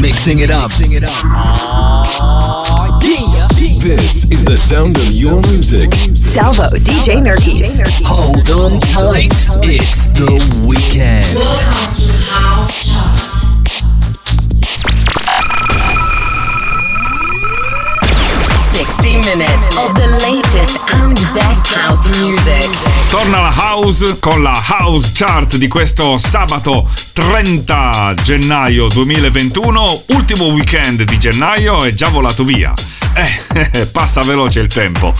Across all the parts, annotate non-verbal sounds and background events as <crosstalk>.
mixing it up. Mixing it up. This is the sound of your music. Salvo, DJ Nerkis. Hold on tight. It's the weekend. Minutes of the latest and best house music. Torna la house con la house chart di questo sabato 30 gennaio 2021, ultimo weekend di gennaio è già volato via. Eh, <laughs> passa veloce il tempo.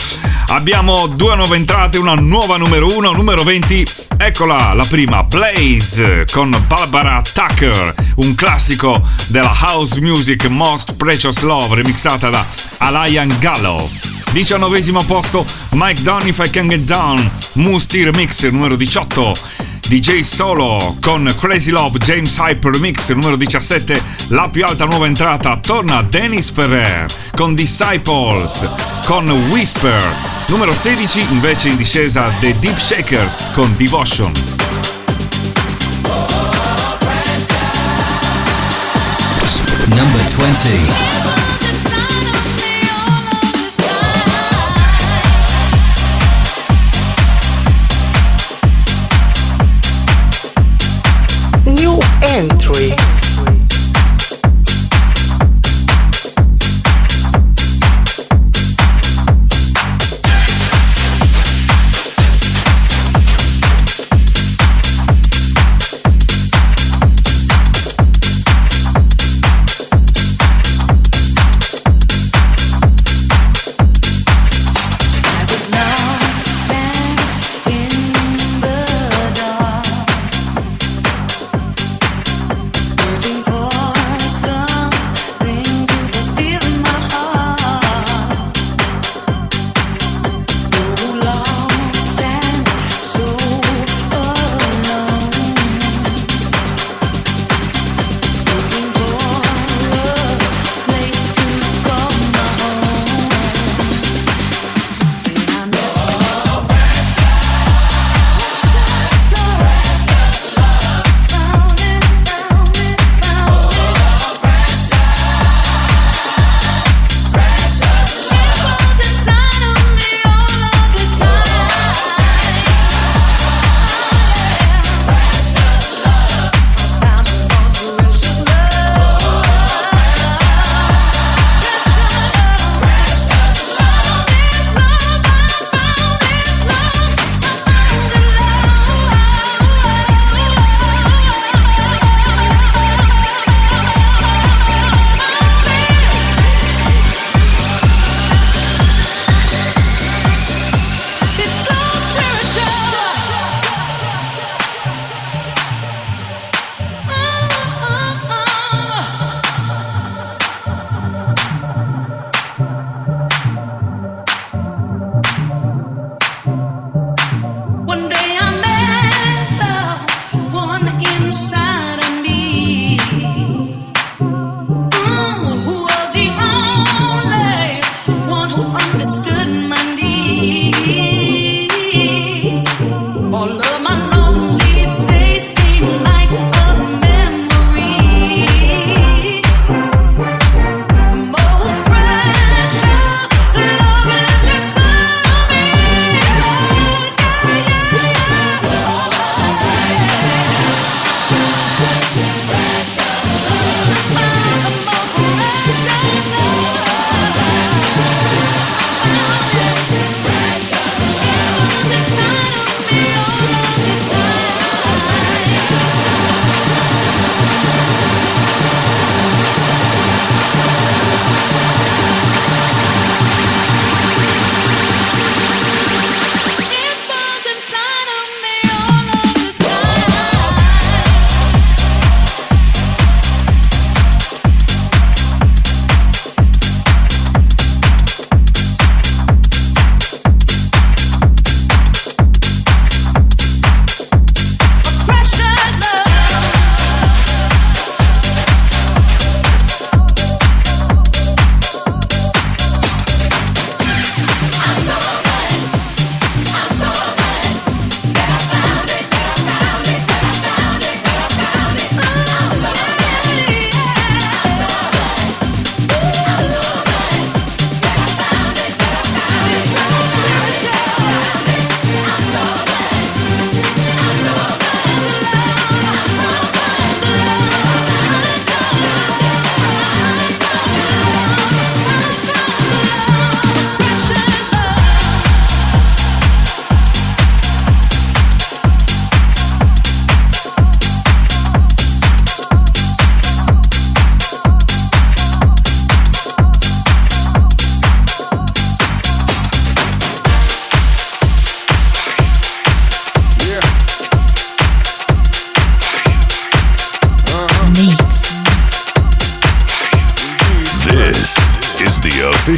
Abbiamo due nuove entrate, una nuova numero 1, numero 20. Eccola, la prima, Blaze con Barbara Tucker, un classico della house music Most Precious Love remixata da Alain Gallo. Diciannovesimo posto, Mike Down If I Can Get Down, Moosty Remix numero 18. DJ Solo con Crazy Love James Hyper Remix numero 17, la più alta nuova entrata torna Dennis Ferrer con Disciples con Whisper. Numero 16 invece in discesa The Deep Shakers con Devotion. Number 20.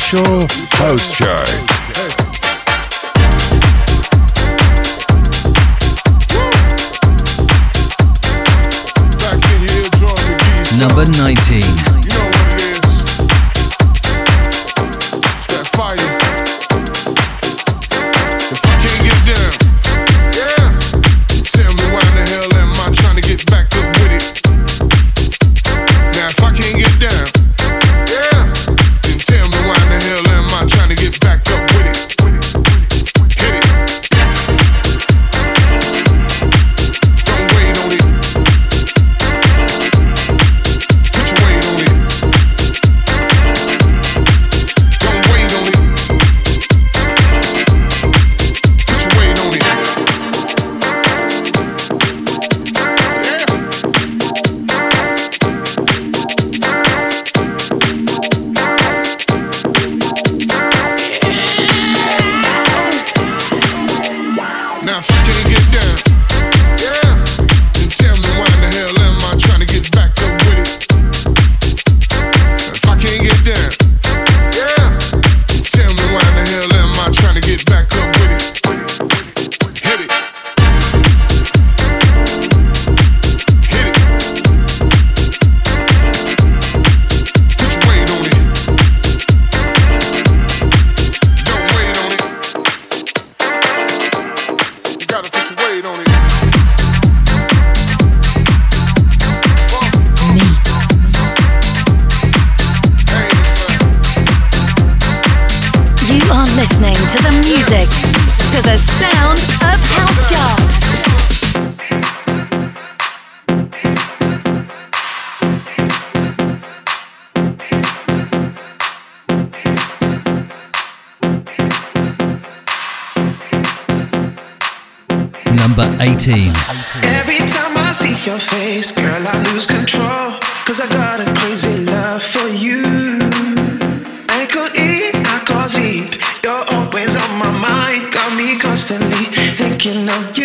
sure. 18. Every time I see your face, girl, I lose control. Cause I got a crazy love for you. I could eat, I could sleep. You're always on my mind, got me constantly thinking of.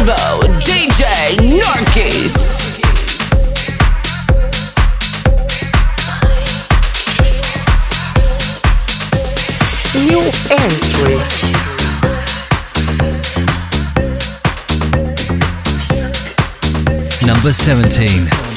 DJ Narkis. New entry. Number 17.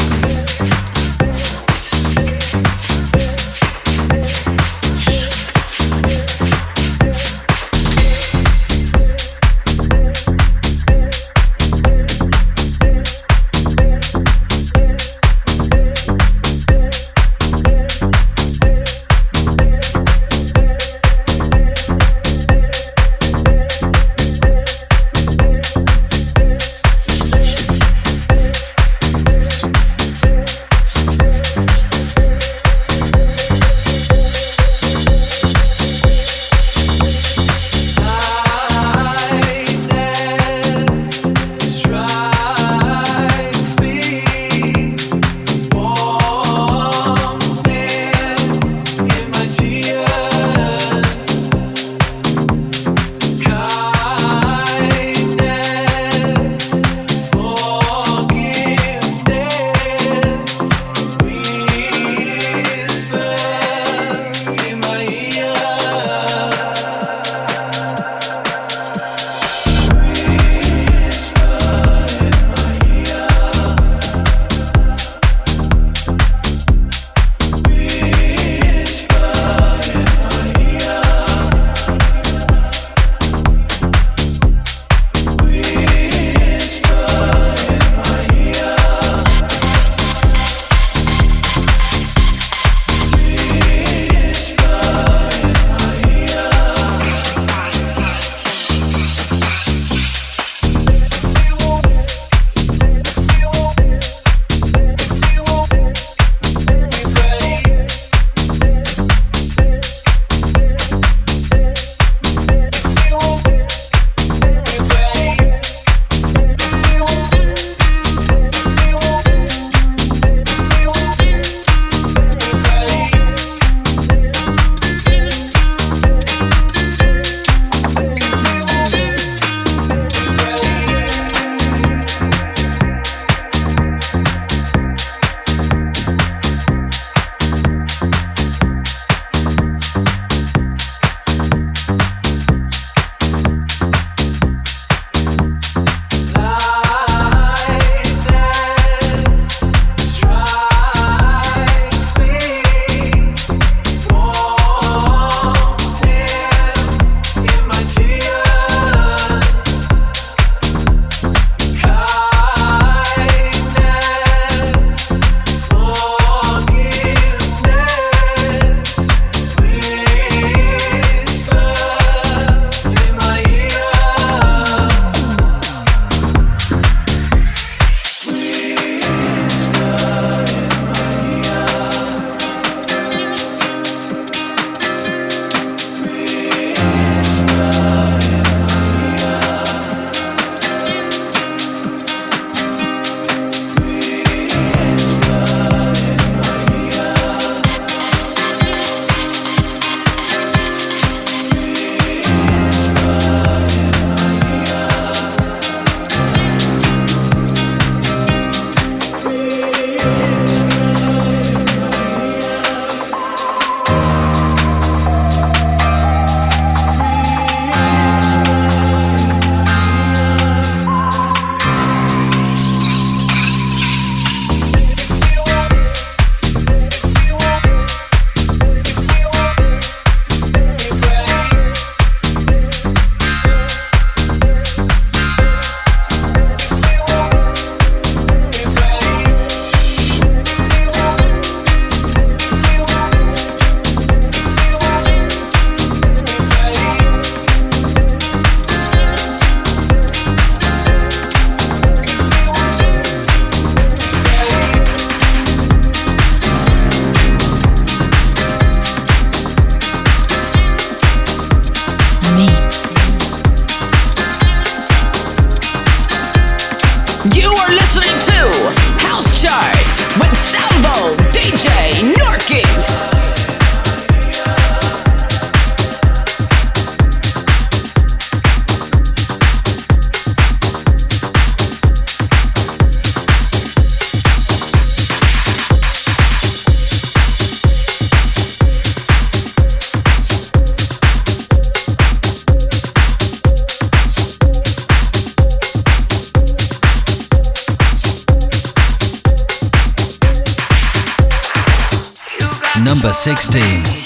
16.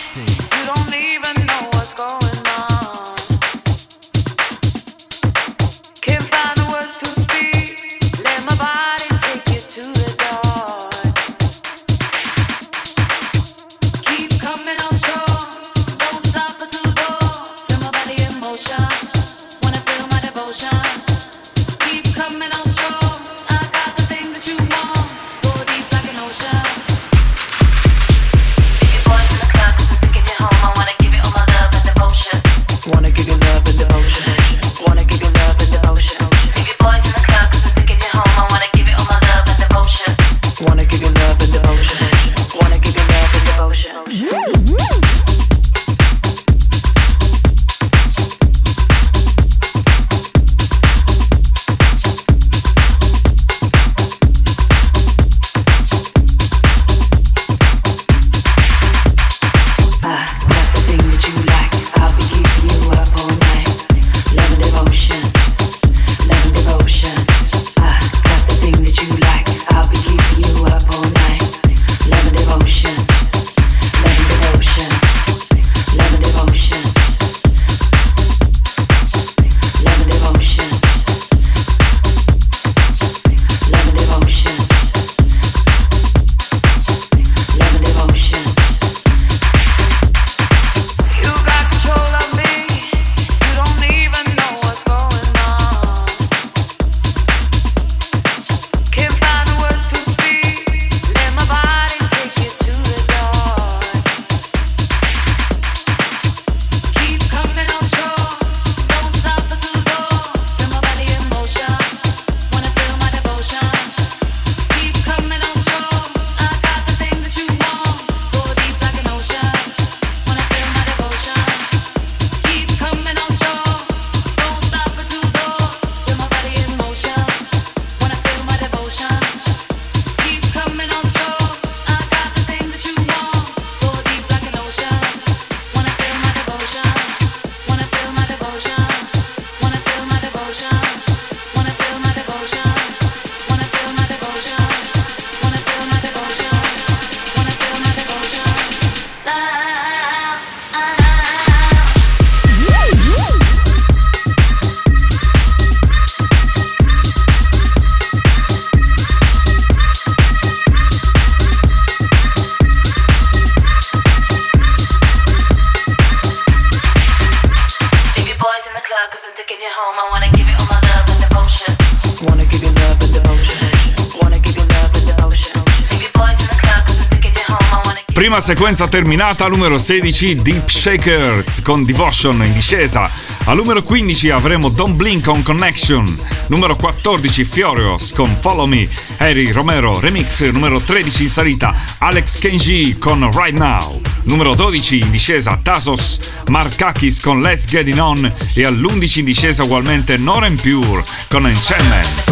Prima sequenza terminata, numero 16 Deep Shakers con Devotion in discesa. Al numero 15 avremo Don't Blink con Connection. Numero 14 Furious con Follow Me. Harry Romero Remix. Numero 13 in salita Alex Kenji con Right Now. Numero 12 in discesa Tasos Markakis con Let's Get It On. E all'11 in discesa ugualmente Noren Pure con Enchantment.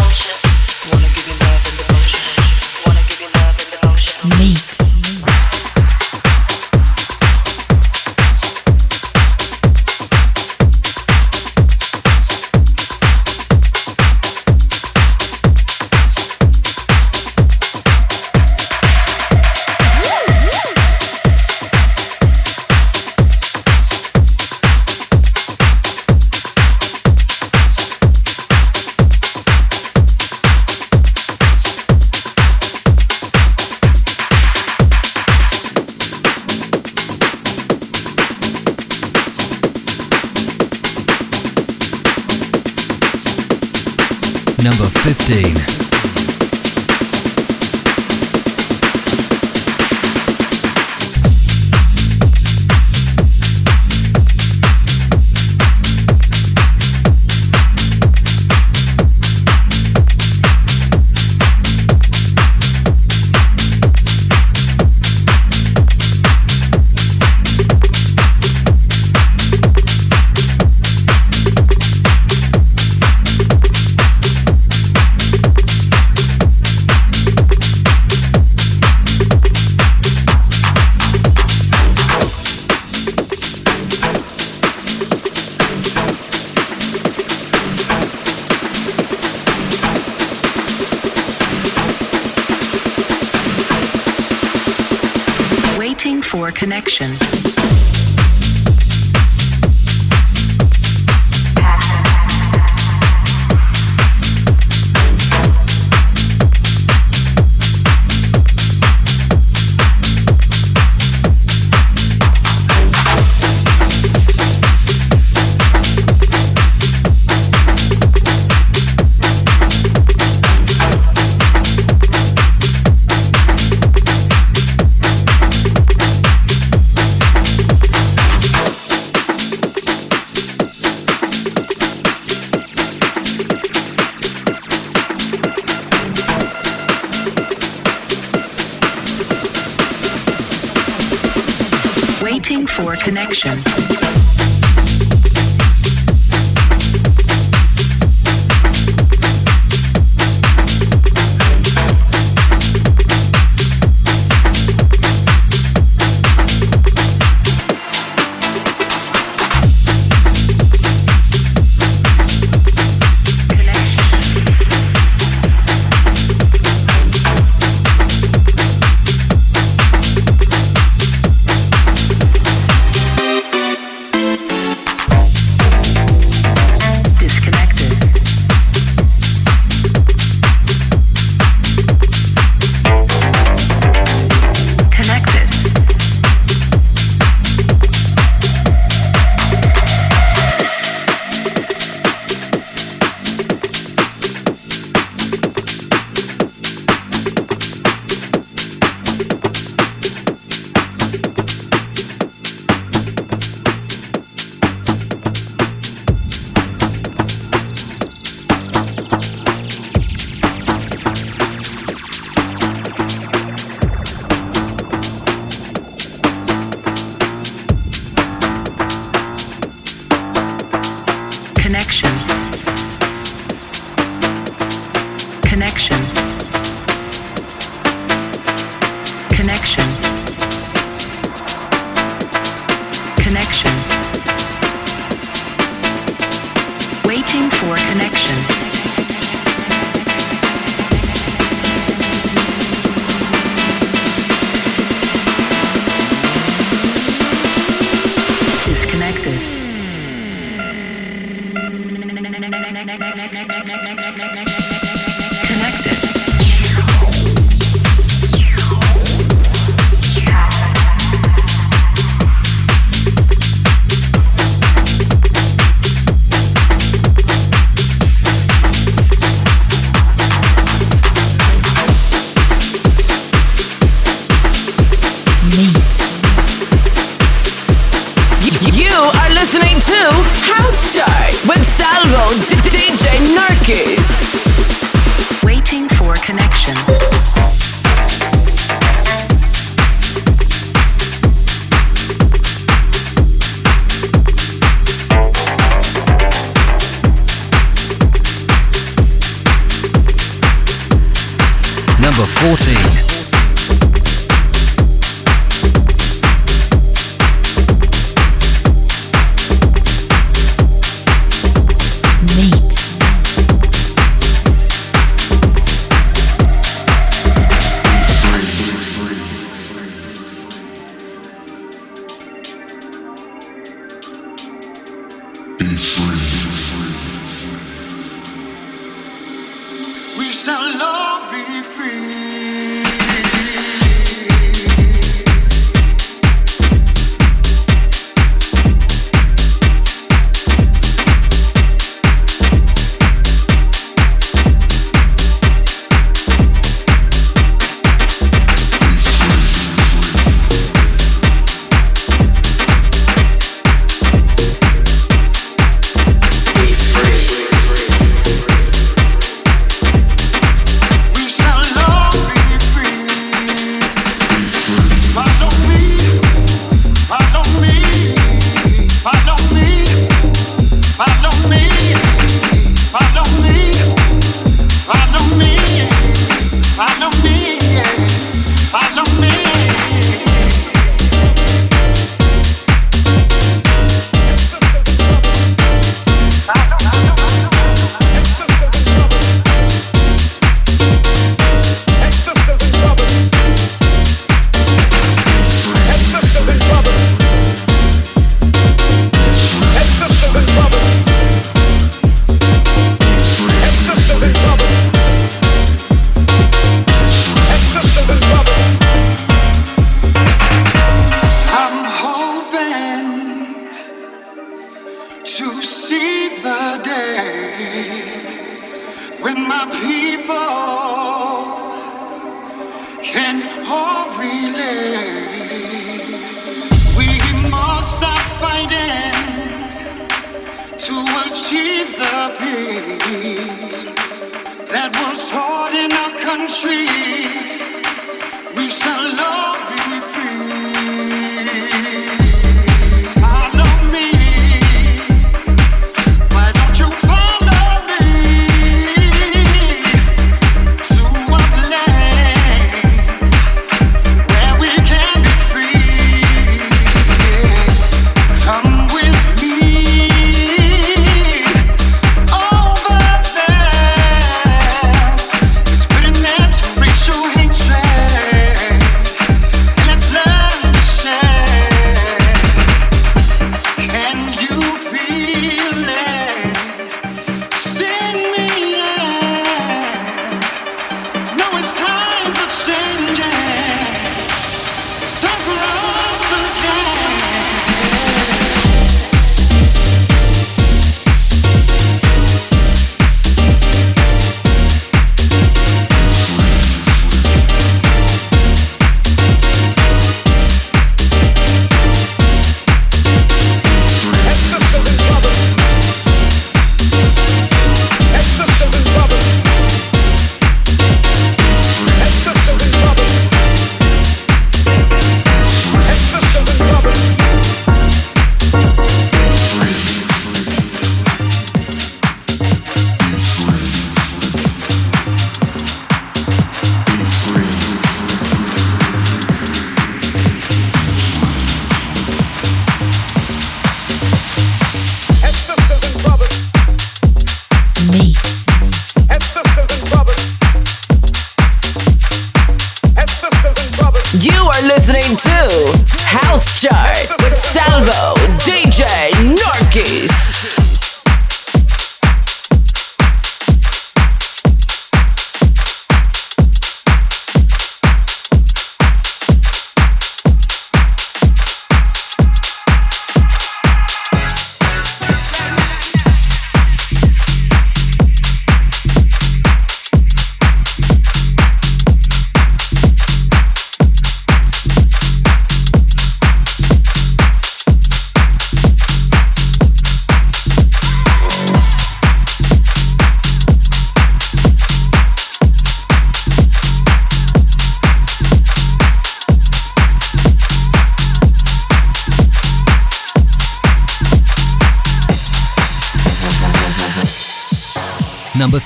For connection. Connection.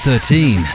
13.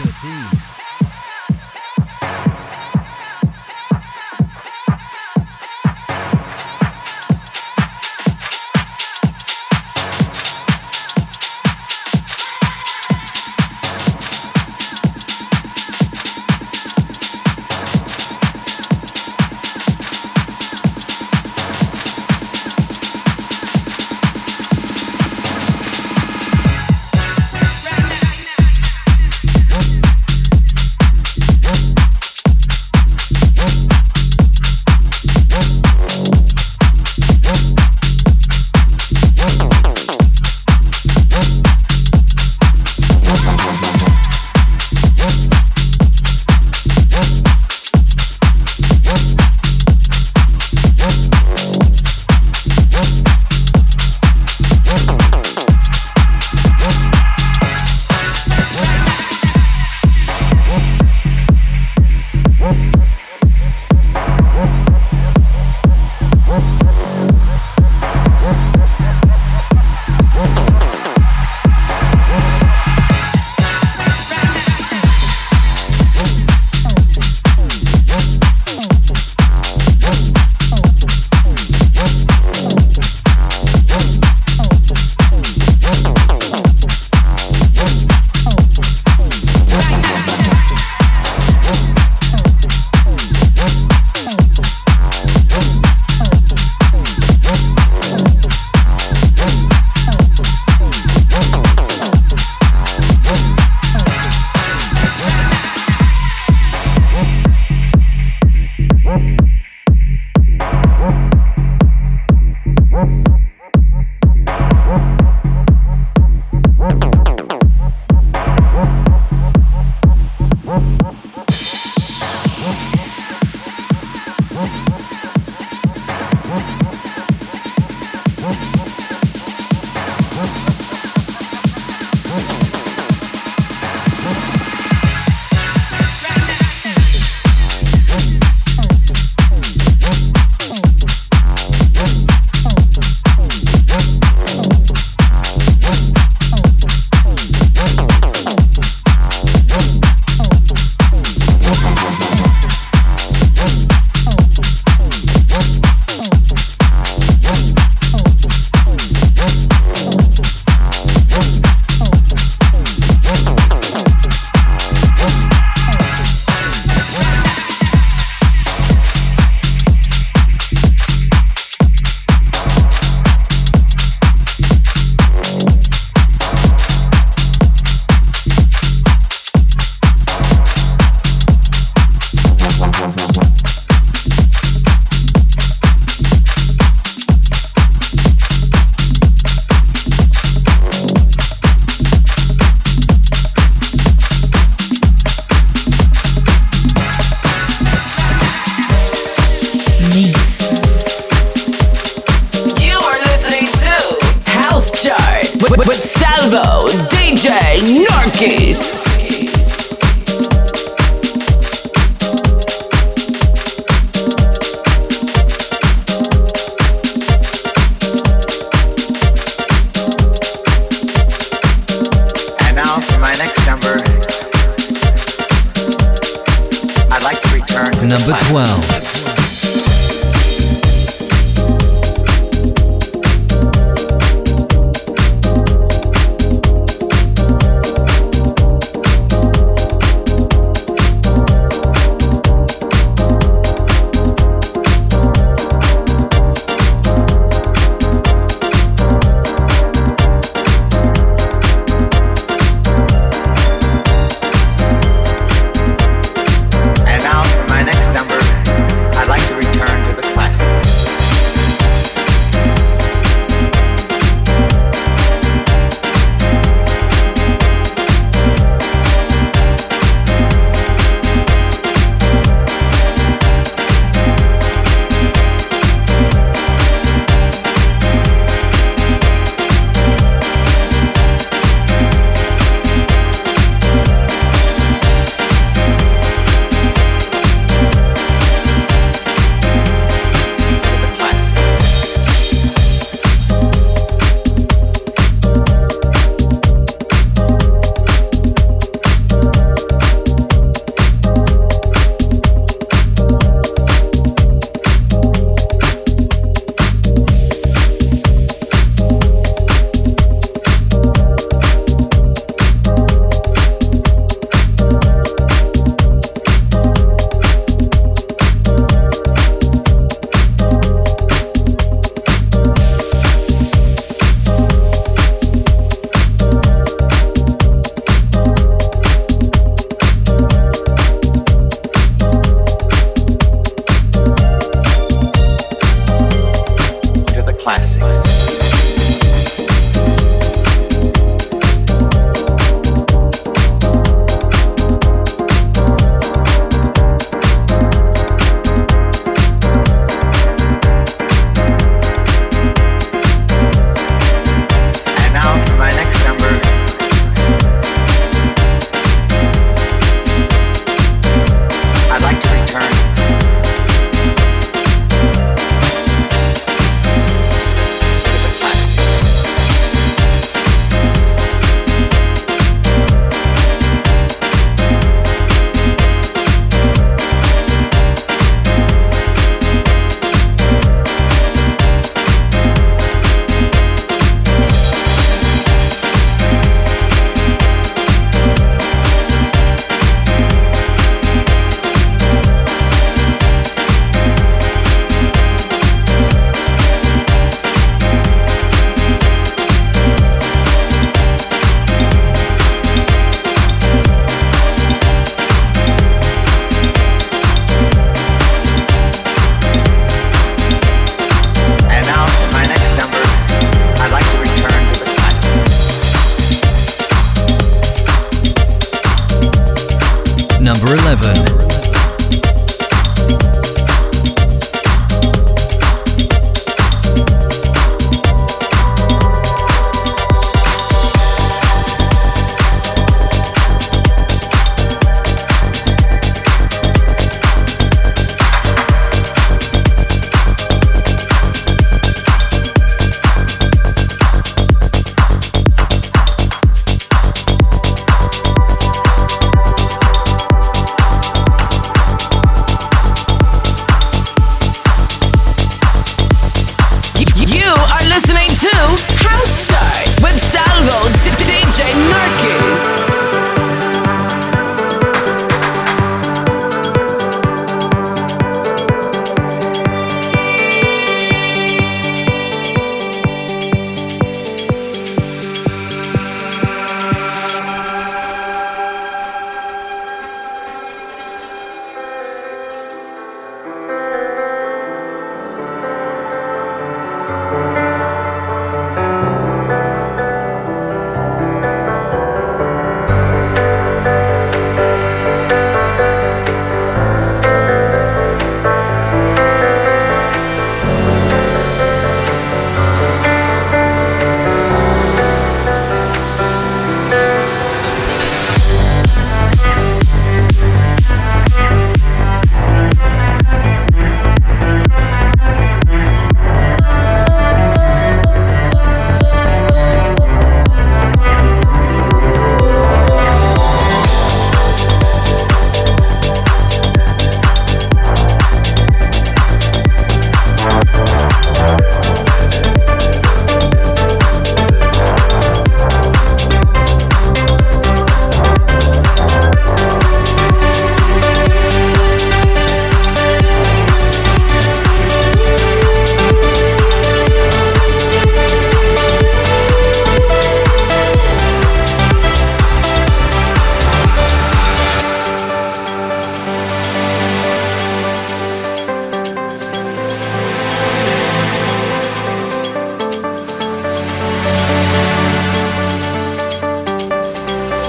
Number 11.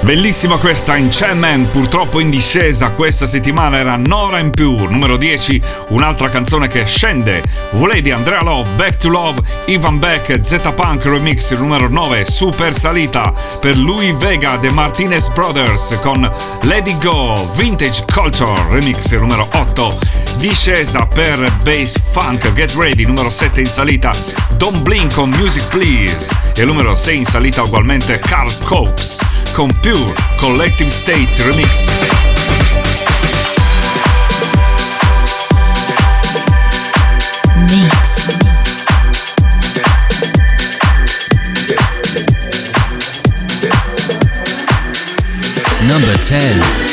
Bellissima questa Enchantment, purtroppo in discesa. Questa settimana era Nora in Pure, numero 10, un'altra canzone che scende, Voledi Andrea Love, Back to Love, Ivan Beck, Z-Punk Remix numero 9, super salita per Louis Vega The Martinez Brothers con It Go, Vintage Culture Remix numero 8, discesa per Bass Funk Get Ready numero 7 in salita, Don't Blink con Music Please e numero 6 in salita ugualmente Carl Cox con Pure Collective States Remix. Mix. Number 10.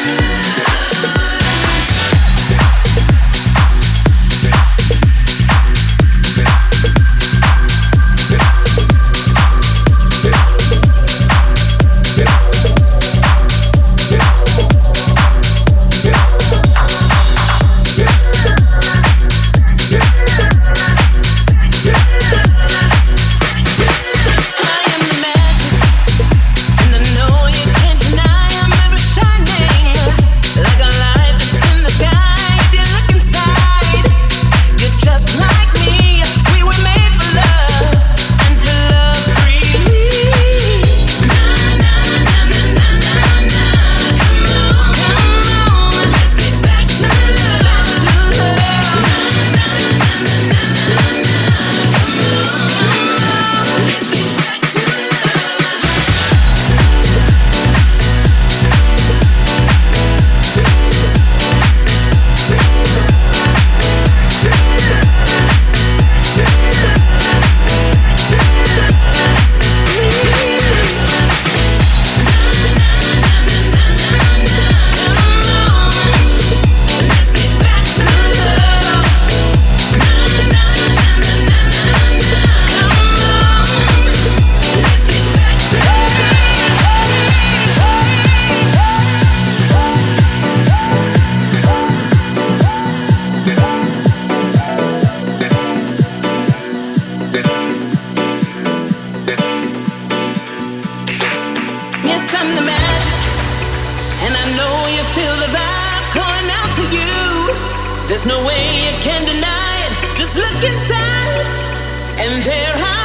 There's no way you can deny it. Just look inside, and there I'll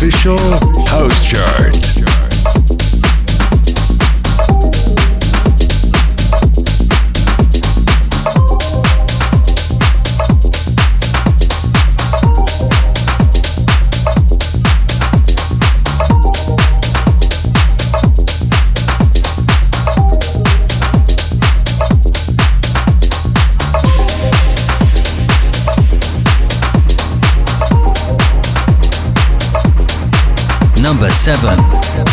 official house chart. 7.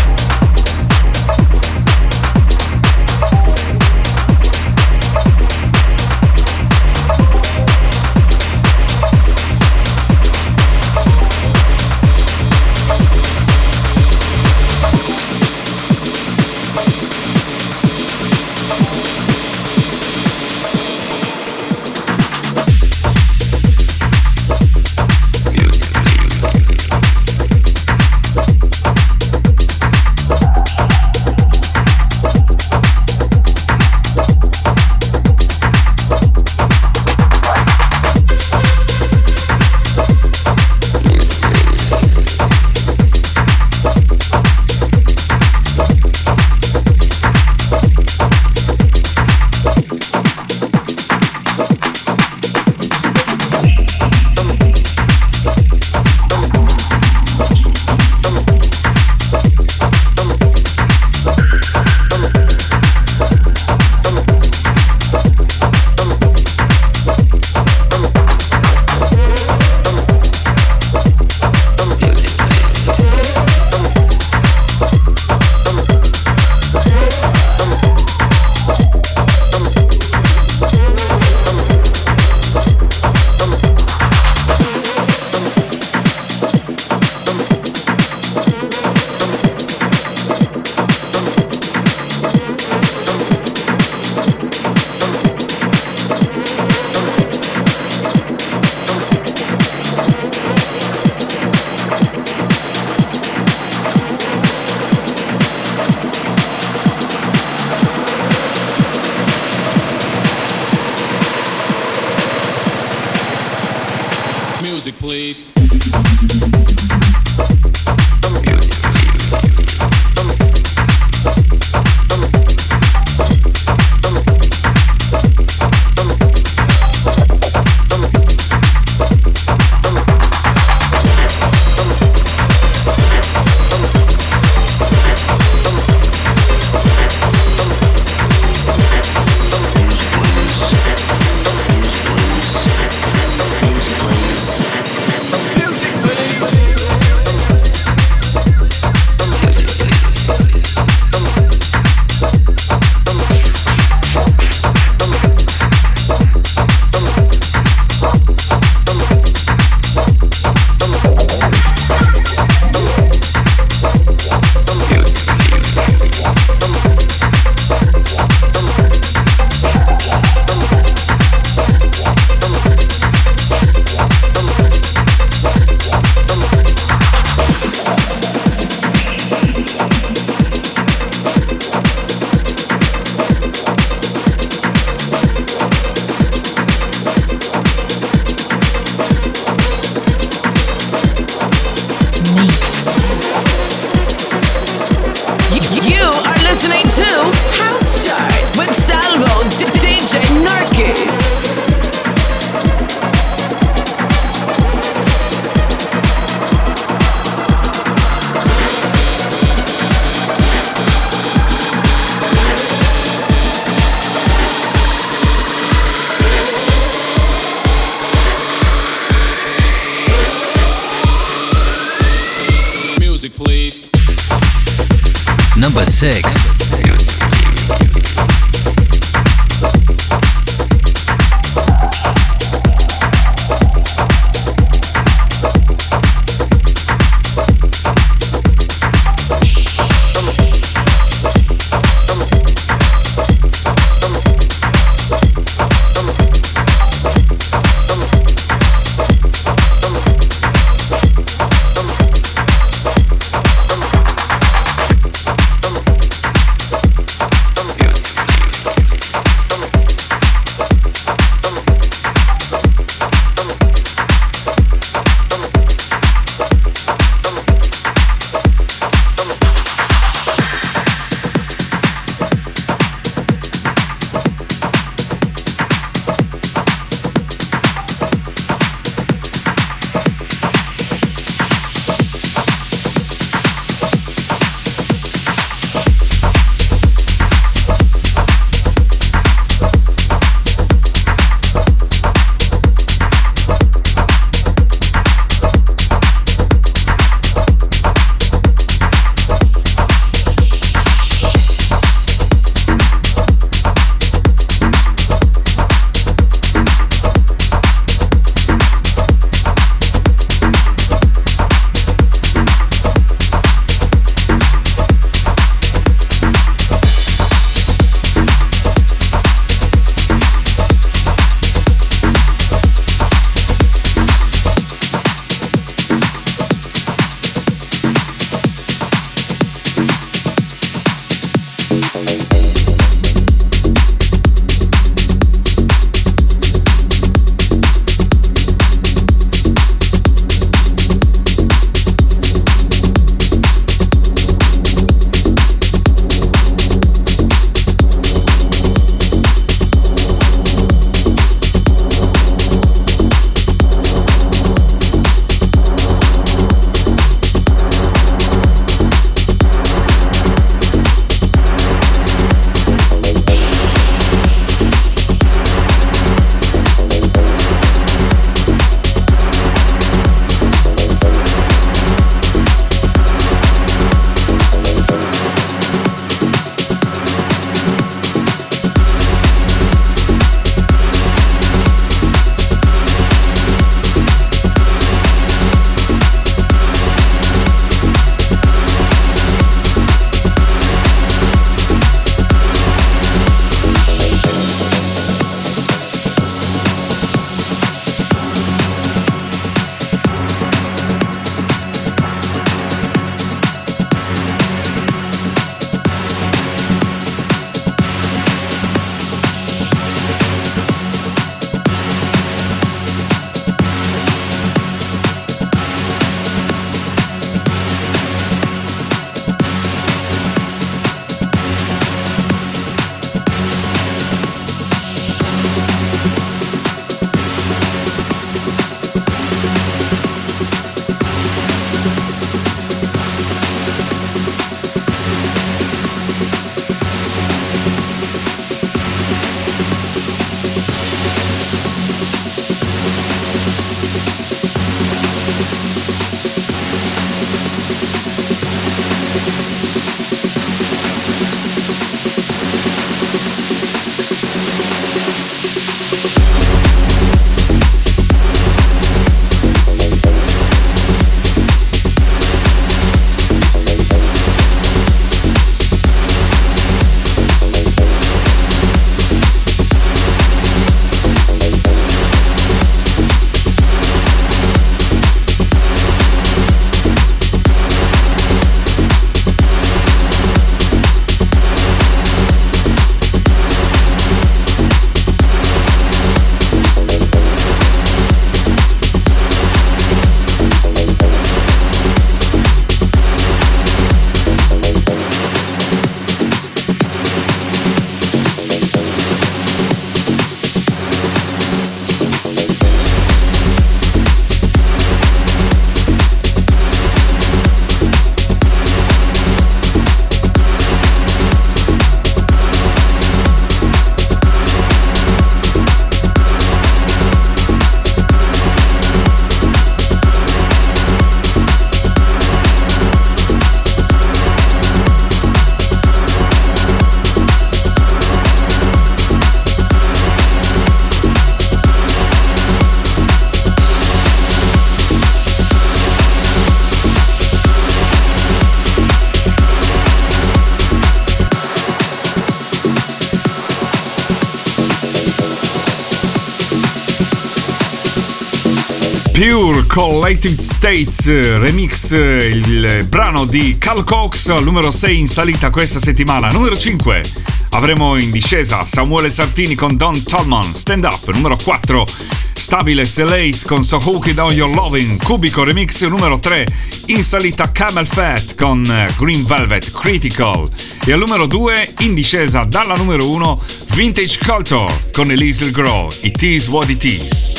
Collected States eh, remix, eh, il brano di Cal Cox numero 6 in salita questa settimana. Numero 5 avremo in discesa Samuele Sartini con Don Tallman, Stand Up, numero 4 stabile Selace con So Hook Down Your Loving, Cubico remix numero 3, in salita Camel Fat con eh, Green Velvet Critical e al numero 2 in discesa dalla numero 1 Vintage Culture con Elise Grow, It Is What It Is.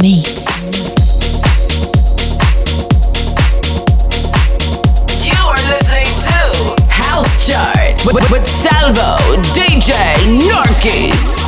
Me. DJ Narkis.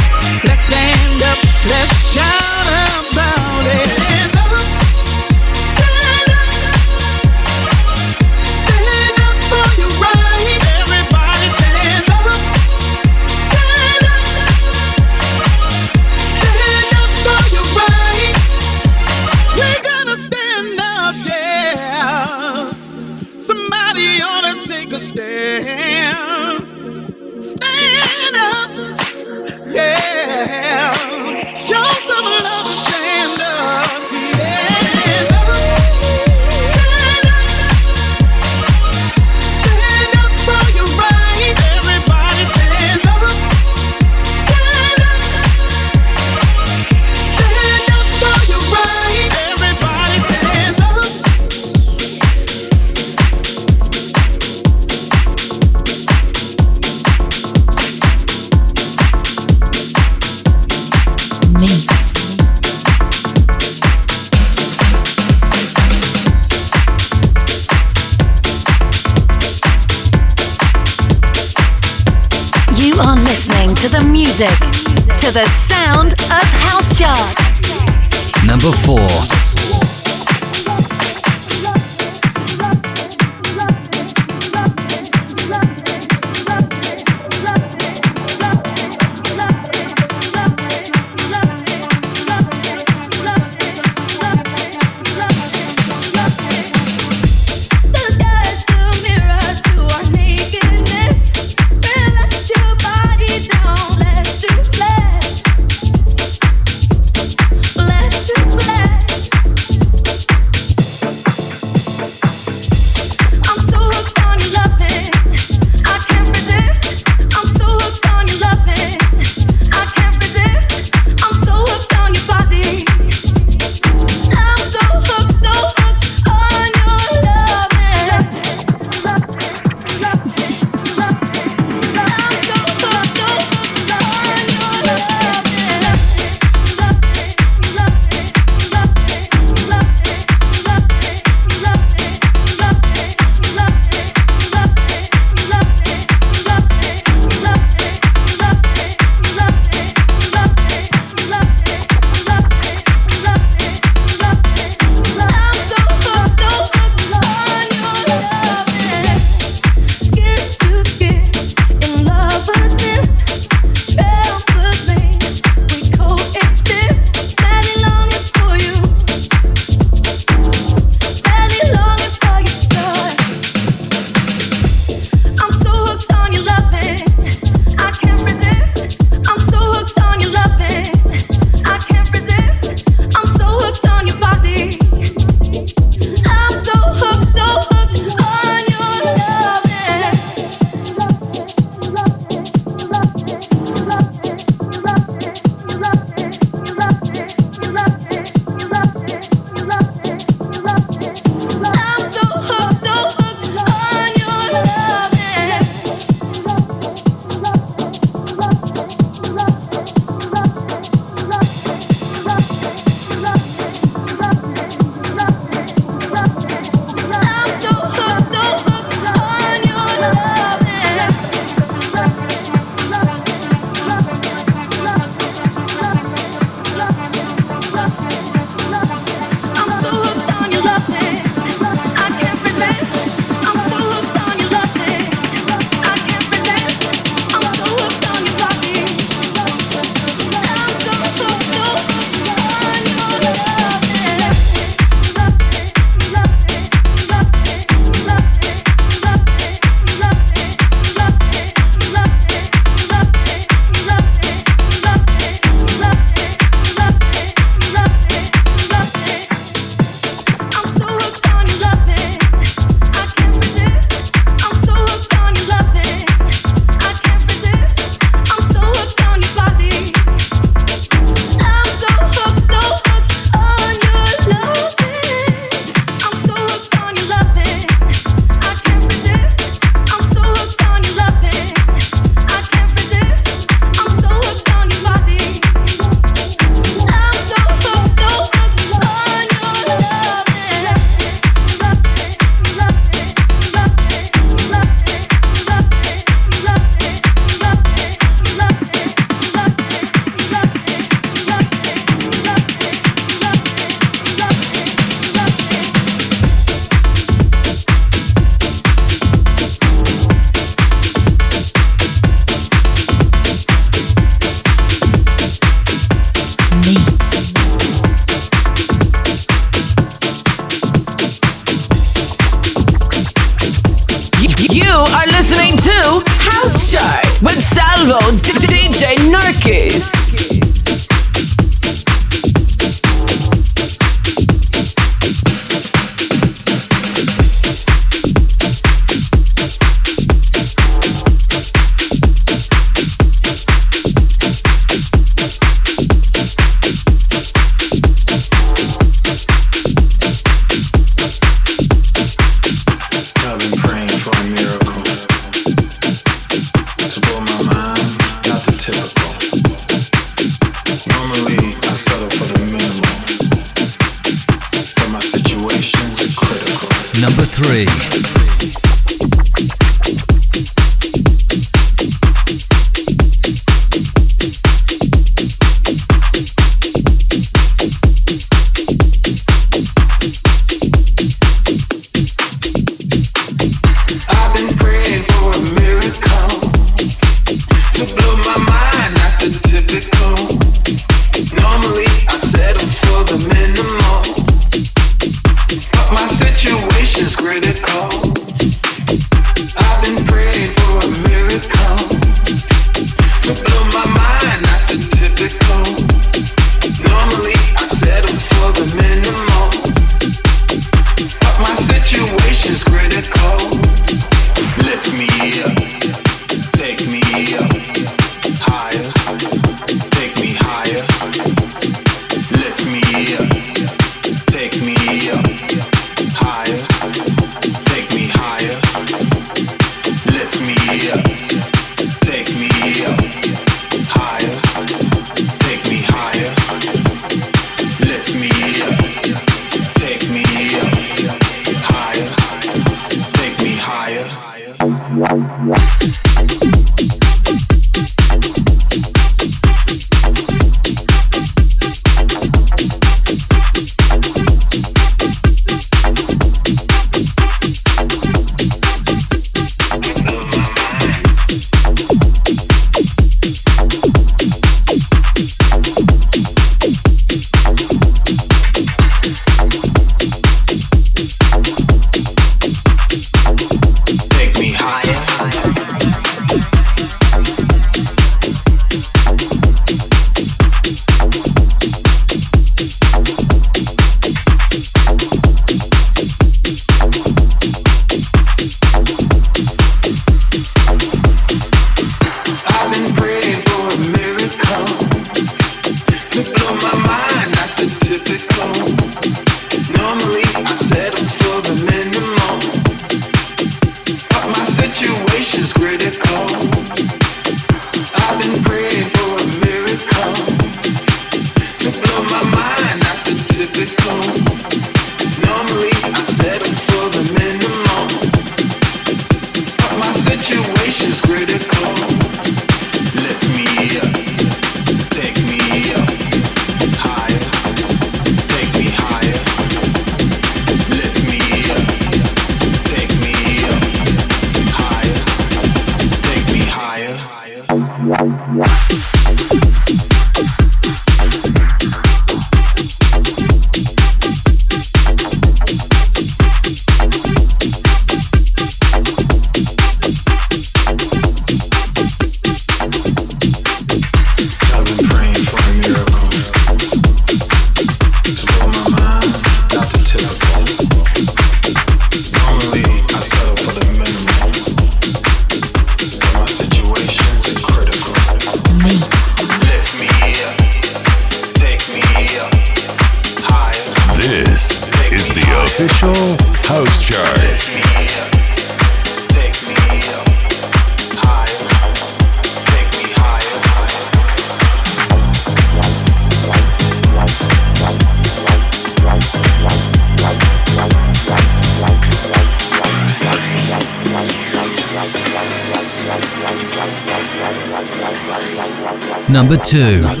Two.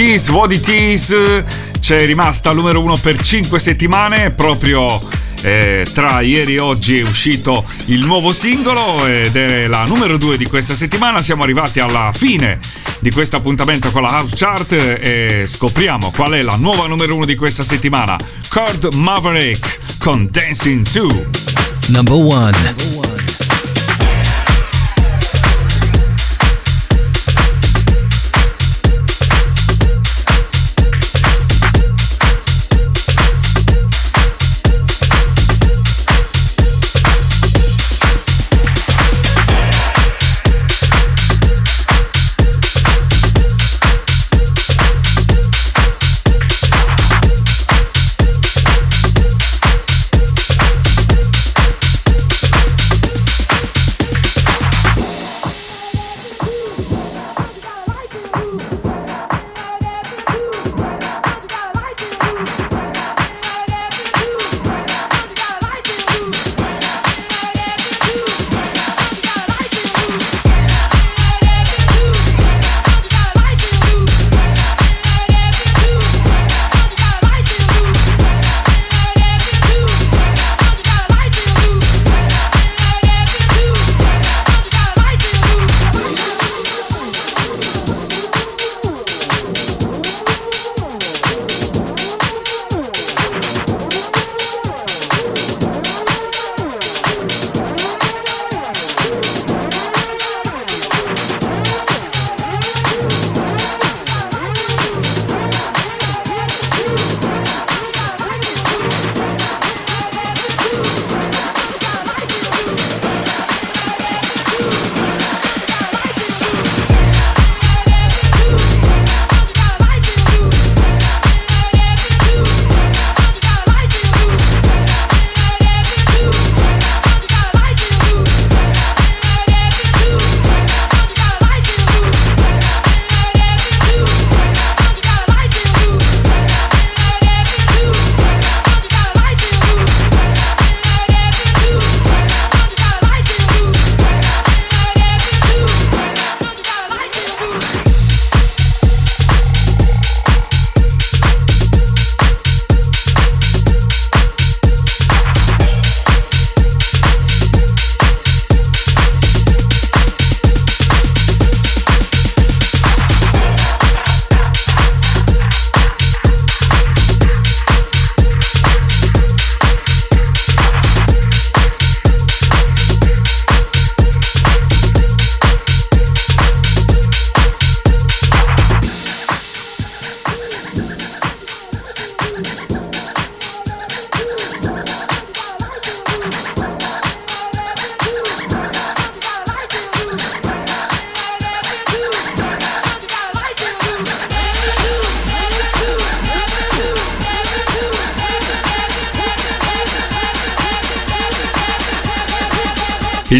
What It Is c'è rimasta numero uno per 5 settimane proprio eh, tra ieri e oggi è uscito il nuovo singolo ed è la numero 2 di questa settimana. Siamo arrivati alla fine di questo appuntamento con la House Chart e scopriamo qual è la nuova numero 1 di questa settimana. Curd Maverick con Dancing 2 Number 1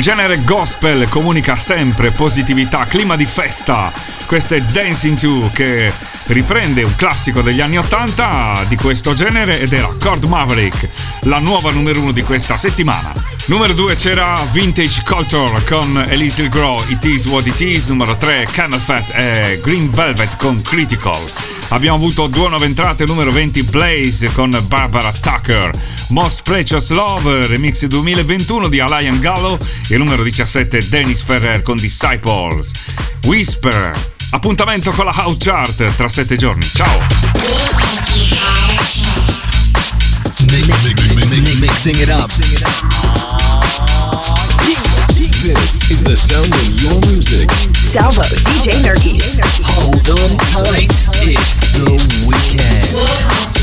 Il genere gospel comunica sempre positività, clima di festa. Questo è Dancing to che riprende un classico degli anni 80 di questo genere ed era Cord Maverick, la nuova numero uno di questa settimana. Numero 2 c'era Vintage Culture con Elise Grow, It Is What It Is. Numero 3 Camel Fat e Green Velvet con Critical. Abbiamo avuto due nuove entrate, numero 20 Blaze con Barbara Tucker, Most Precious Love, remix 2021 di Alain Gallo e numero 17 Dennis Ferrer con Disciples. Whisper, appuntamento con la House Chart tra sette giorni. Ciao! Mixing it up. This is the sound of your music. Salvo, DJ Nergis. Hold on tight. It's the weekend.